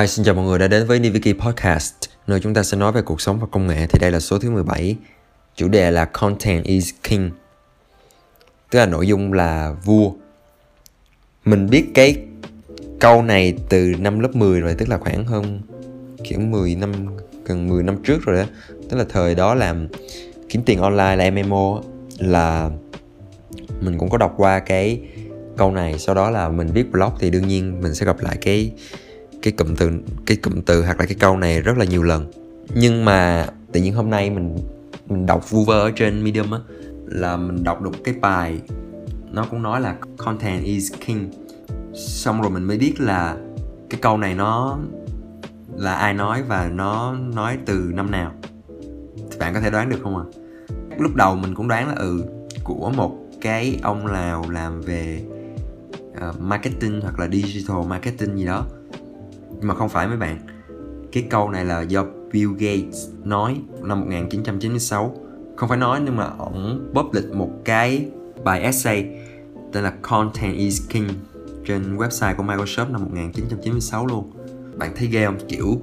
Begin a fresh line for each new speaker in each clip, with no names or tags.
Hi, xin chào mọi người đã đến với Niviki Podcast, nơi chúng ta sẽ nói về cuộc sống và công nghệ. Thì đây là số thứ 17. Chủ đề là Content is King. Tức là nội dung là vua. Mình biết cái câu này từ năm lớp 10 rồi, tức là khoảng hơn kiểu 10 năm, gần 10 năm trước rồi đó. Tức là thời đó làm kiếm tiền online là MMO là mình cũng có đọc qua cái câu này sau đó là mình viết blog thì đương nhiên mình sẽ gặp lại cái cái cụm từ cái cụm từ hoặc là cái câu này rất là nhiều lần. Nhưng mà tự nhiên hôm nay mình mình đọc vu vơ ở trên medium á là mình đọc được cái bài nó cũng nói là content is king xong rồi mình mới biết là cái câu này nó là ai nói và nó nói từ năm nào. Thì bạn có thể đoán được không ạ? À? lúc đầu mình cũng đoán là ừ của một cái ông nào làm về uh, marketing hoặc là digital marketing gì đó nhưng mà không phải mấy bạn. Cái câu này là do Bill Gates nói năm 1996 không phải nói nhưng mà ổng public một cái bài essay tên là Content is King trên website của Microsoft năm 1996 luôn. Bạn thấy ghê không? Kiểu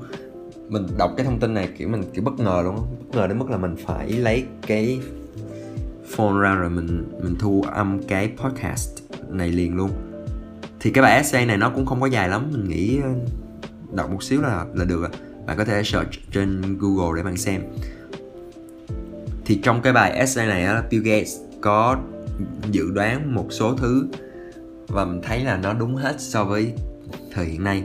mình đọc cái thông tin này, kiểu mình, kiểu bất ngờ luôn bất ngờ đến mức là mình phải lấy cái phone ra rồi mình mình thu âm cái podcast này liền luôn. Thì cái bài essay này nó cũng không có dài lắm, mình nghĩ ờ, đọc một xíu là là được bạn có thể search trên Google để bạn xem. Thì trong cái bài essay này á, Bill Gates có dự đoán một số thứ và mình thấy là nó đúng hết so với thời hiện nay.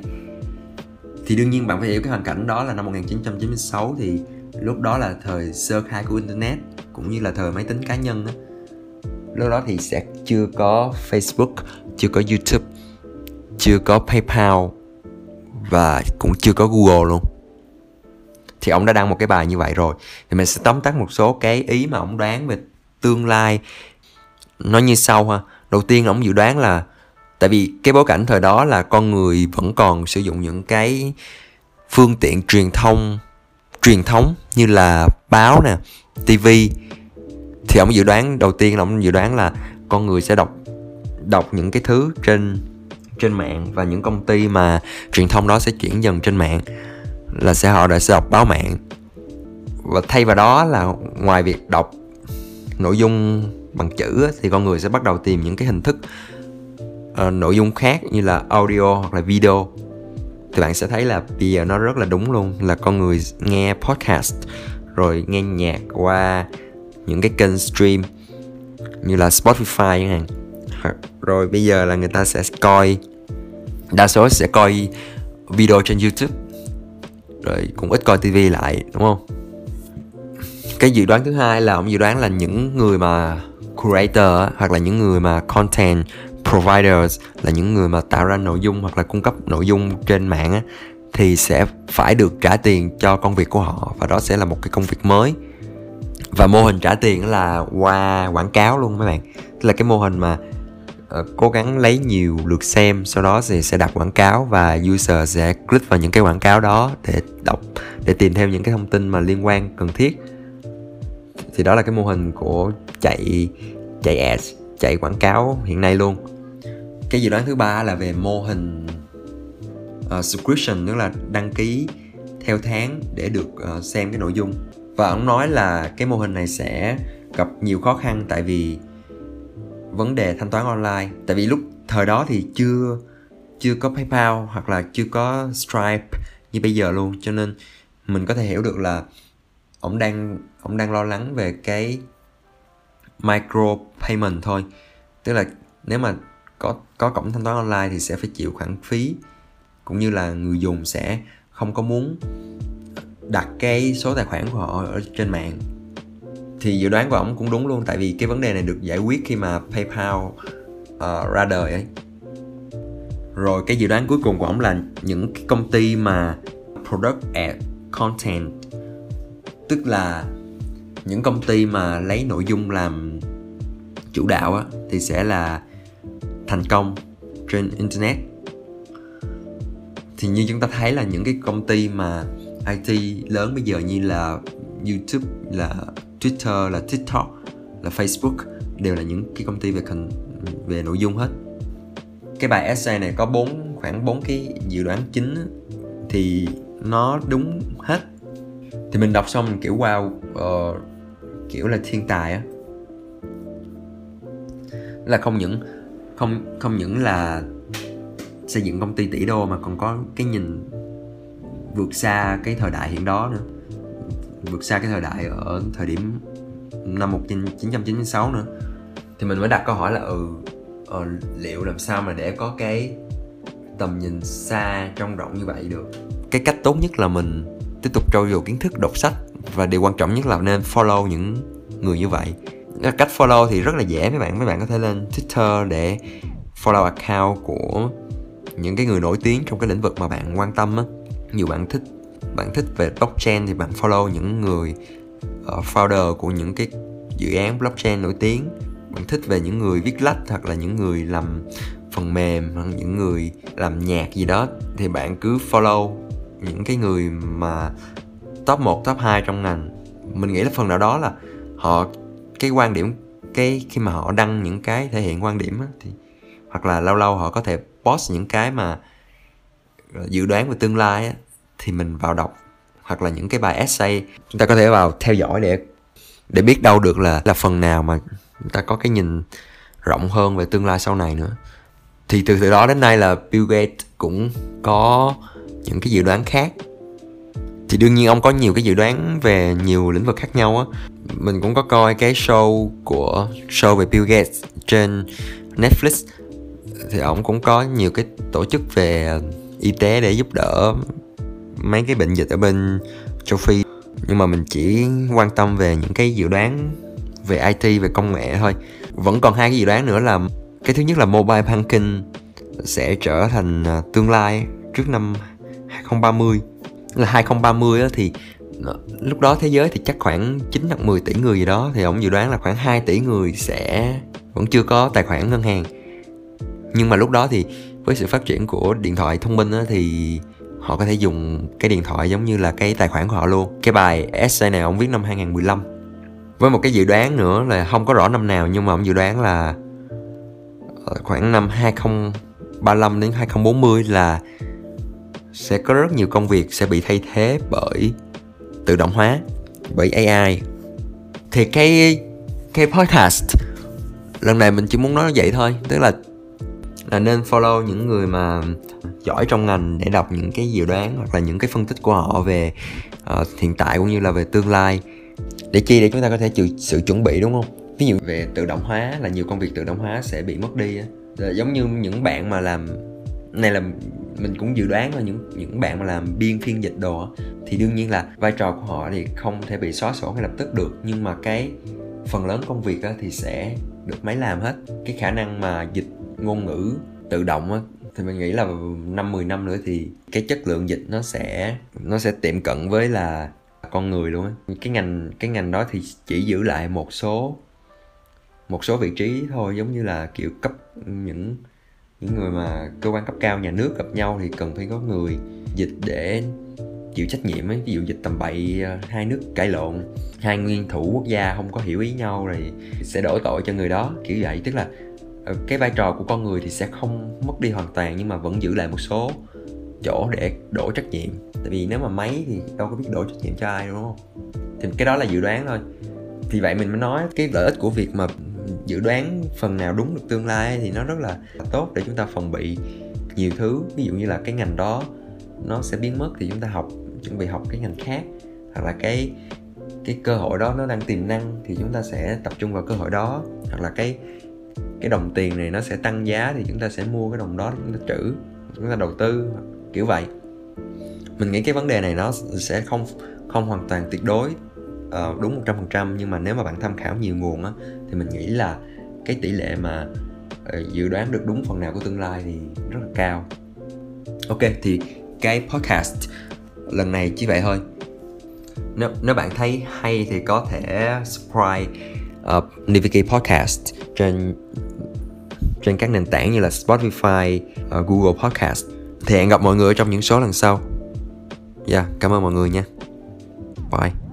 Thì đương nhiên bạn phải hiểu cái hoàn cảnh đó là năm 1996 thì lúc đó là thời sơ khai của internet cũng như là thời máy tính cá nhân á. Lúc đó thì sẽ chưa có Facebook chưa có YouTube chưa có PayPal và cũng chưa có Google luôn. Thì ông đã đăng một cái bài như vậy rồi. Thì mình sẽ tóm tắt một số cái ý mà ông đoán về tương lai. Nó như sau ha. Đầu tiên ông dự đoán là, tại vì cái bối cảnh thời đó là con người vẫn còn sử dụng những cái phương tiện truyền thông, truyền thống như là báo nè tv thì ông dự đoán, đầu tiên là ông dự đoán là con người sẽ đọc đọc những cái thứ trên trên mạng và những công ty mà truyền thông đó sẽ chuyển dần trên mạng là sẽ họ đã sẽ đọc báo mạng. Và thay vào đó là ngoài việc đọc nội dung bằng chữ thì con người sẽ bắt đầu tìm những cái hình thức uh, nội dung khác như là audio hoặc là video. Thì bạn sẽ thấy là bây giờ nó rất là đúng luôn là con người nghe podcast rồi nghe nhạc qua những cái kênh stream như là Spotify chẳng hạn rồi bây giờ là người ta sẽ coi đa số sẽ coi video trên YouTube. Rồi cũng ít coi TV lại đúng không? Cái dự đoán thứ hai là ông dự đoán là những người mà creator hoặc là những người mà content providers là những người mà tạo ra nội dung hoặc là cung cấp nội dung trên mạng á, thì sẽ phải được trả tiền cho công việc của họ và đó sẽ là một cái công việc mới. Và mô hình trả tiền là qua quảng cáo luôn mấy bạn. Tức là cái mô hình mà Ờ, cố gắng lấy nhiều lượt xem sau đó thì sẽ đặt quảng cáo và user sẽ click vào những cái quảng cáo đó để đọc để tìm thêm những cái thông tin mà liên quan cần thiết. Thì đó là cái mô hình của chạy chạy ads chạy quảng cáo hiện nay luôn. Cái dự đoán thứ ba là về mô hình uh, subscription tức là đăng ký theo tháng để được uh, xem cái nội dung. Và ông nói là cái mô hình này sẽ gặp nhiều khó khăn tại vì vấn đề thanh toán online. Tại vì lúc thời đó thì chưa chưa có PayPal hoặc là chưa có Stripe như bây giờ luôn. Cho nên mình có thể hiểu được là ông đang ông đang lo lắng về cái micro payment thôi. Tức là nếu mà có có cổng thanh toán online thì sẽ phải chịu khoản phí, cũng như là người dùng sẽ không có muốn đặt cái số tài khoản của họ ở trên mạng thì dự đoán của ông cũng đúng luôn tại vì cái vấn đề này được giải quyết khi mà PayPal uh, ra đời ấy. Rồi cái dự đoán cuối cùng của ông là những cái công ty mà product ad content tức là những công ty mà lấy nội dung làm chủ đạo á thì sẽ là thành công trên internet. Thì như chúng ta thấy là những cái công ty mà IT lớn bây giờ như là YouTube là Twitter là TikTok là Facebook đều là những cái công ty về con về nội dung hết. Cái bài essay này có bốn khoảng bốn cái dự đoán chính thì nó đúng hết. Thì mình đọc xong mình kiểu wow uh, kiểu là thiên tài á. Là không những không không những là xây dựng công ty tỷ đô mà còn có cái nhìn vượt xa cái thời đại hiện đó nữa vượt xa cái thời đại ở thời điểm năm 1996 nữa. Thì mình mới đặt câu hỏi là ừ ờ, liệu làm sao mà để có cái tầm nhìn xa trong rộng như vậy được? Cái cách tốt nhất là mình tiếp tục trau dồi kiến thức đọc sách và điều quan trọng nhất là nên follow những người như vậy. Cách follow thì rất là dễ mấy bạn mấy bạn có thể lên twitter để follow account của những cái người nổi tiếng trong cái lĩnh vực mà bạn quan tâm á. Nhiều bạn thích bạn thích về blockchain thì bạn follow những người uh, founder của những cái dự án blockchain nổi tiếng. Bạn thích về những người viết lách hoặc là những người làm phần mềm hoặc những người làm nhạc gì đó thì bạn cứ follow những cái người mà top 1, top 2 trong ngành. Mình nghĩ là phần nào đó là họ cái quan điểm cái khi mà họ đăng những cái thể hiện quan điểm á, thì hoặc là lâu lâu họ có thể post những cái mà dự đoán về tương lai á, thì mình vào đọc, hoặc là những cái bài essay. Chúng ta có thể vào theo dõi để để biết đâu được là là phần nào mà chúng ta có cái nhìn rộng hơn về tương lai sau này nữa. Thì từ từ đó đến nay là Bill Gates cũng có những cái dự đoán khác. Thì đương nhiên ông có nhiều cái dự đoán về nhiều lĩnh vực khác nhau á. Mình cũng có coi cái show của, show về Bill Gates trên Netflix. Thì ông cũng có nhiều cái tổ chức về y tế để giúp đỡ mấy cái bệnh dịch ở bên châu Phi. Nhưng mà mình chỉ quan tâm về những cái dự đoán về IT về công nghệ thôi. Vẫn còn hai cái dự đoán nữa là cái thứ nhất là mobile banking sẽ trở thành à, tương lai trước năm 2030 là 2030 á, thì ờ, lúc đó thế giới thì chắc khoảng 9 hoặc 10 tỷ người gì đó. Thì ông dự đoán là khoảng 2 tỷ người sẽ vẫn chưa có tài khoản ngân hàng. Nhưng mà lúc đó thì với sự phát triển của điện thoại thông minh á, thì họ có thể dùng cái điện thoại giống như là cái tài khoản của họ luôn. Cái bài essay này ông viết năm 2015 với một cái dự đoán nữa là không có rõ năm nào, nhưng mà ông dự đoán là ờ, khoảng năm 2035 đến 2040 là sẽ có rất nhiều công việc sẽ bị thay thế bởi tự động hóa, bởi AI thì cái cái podcast lần này mình chỉ muốn nói vậy thôi, tức là là nên follow những người mà giỏi trong ngành để đọc những cái dự đoán hoặc là những cái phân tích của họ về uh, hiện tại cũng như là về tương lai. Để chi để chúng ta có thể chịu sự chuẩn bị đúng không? Ví dụ về tự động hóa là nhiều công việc tự động hóa sẽ bị mất đi á. Giống như những bạn mà làm này là mình cũng dự đoán là những những bạn mà làm biên phiên dịch đồ thì đương nhiên là vai trò của họ thì không thể bị xóa sổ ngay lập tức được. Nhưng mà cái phần lớn công việc thì sẽ được máy làm hết. Cái khả năng mà dịch ngôn ngữ tự động á, thì mình nghĩ là năm 10 năm nữa thì cái chất lượng dịch nó sẽ nó sẽ tiệm cận với là con người luôn á. Cái ngành cái ngành đó thì chỉ giữ lại một số một số vị trí thôi giống như là kiểu cấp những những người mà cơ quan cấp cao nhà nước gặp nhau thì cần phải có người dịch để chịu trách nhiệm ấy. Ví dụ dịch tầm bậy ờ, hai nước cãi lộn hai nguyên thủ quốc gia không có hiểu ý nhau rồi sẽ đổ tội cho người đó kiểu vậy. Tức là Ờ, cái vai trò của con người thì sẽ không mất đi hoàn toàn nhưng mà vẫn giữ lại một số chỗ để đổ trách nhiệm. Tại vì nếu mà máy thì đâu có biết đổ trách nhiệm cho ai, đúng không? Thì cái đó là dự đoán thôi. Thì vậy mình mới nói cái lợi ích của việc mà dự đoán phần nào đúng được tương lai thì nó rất là tốt để chúng ta phòng bị nhiều thứ. Ví dụ như là cái ngành đó nó sẽ biến mất thì chúng ta học, chuẩn bị học cái ngành khác. Hoặc là cái cái cơ hội đó nó đang tiềm năng thì chúng ta sẽ tập trung vào cơ hội đó. Hoặc là cái cái đồng tiền này nó sẽ tăng giá thì chúng ta sẽ mua cái đồng đó chúng ta trữ chúng ta đầu tư kiểu vậy. Mình nghĩ cái vấn đề này nó sẽ không không hoàn toàn tuyệt đối uh, đúng 100% nhưng mà nếu mà bạn tham khảo nhiều nguồn á thì mình nghĩ là cái tỷ lệ mà uh, dự đoán được đúng phần nào của tương lai thì rất là cao. Ok thì cái podcast lần này chỉ vậy thôi. Nếu nếu bạn thấy hay thì có thể subscribe uh, Niviki Podcast trên trên các nền tảng như là Spotify, uh, Google Podcast. Thì hẹn gặp mọi người trong những số lần sau. Yeah, cảm ơn mọi người nha. Bye.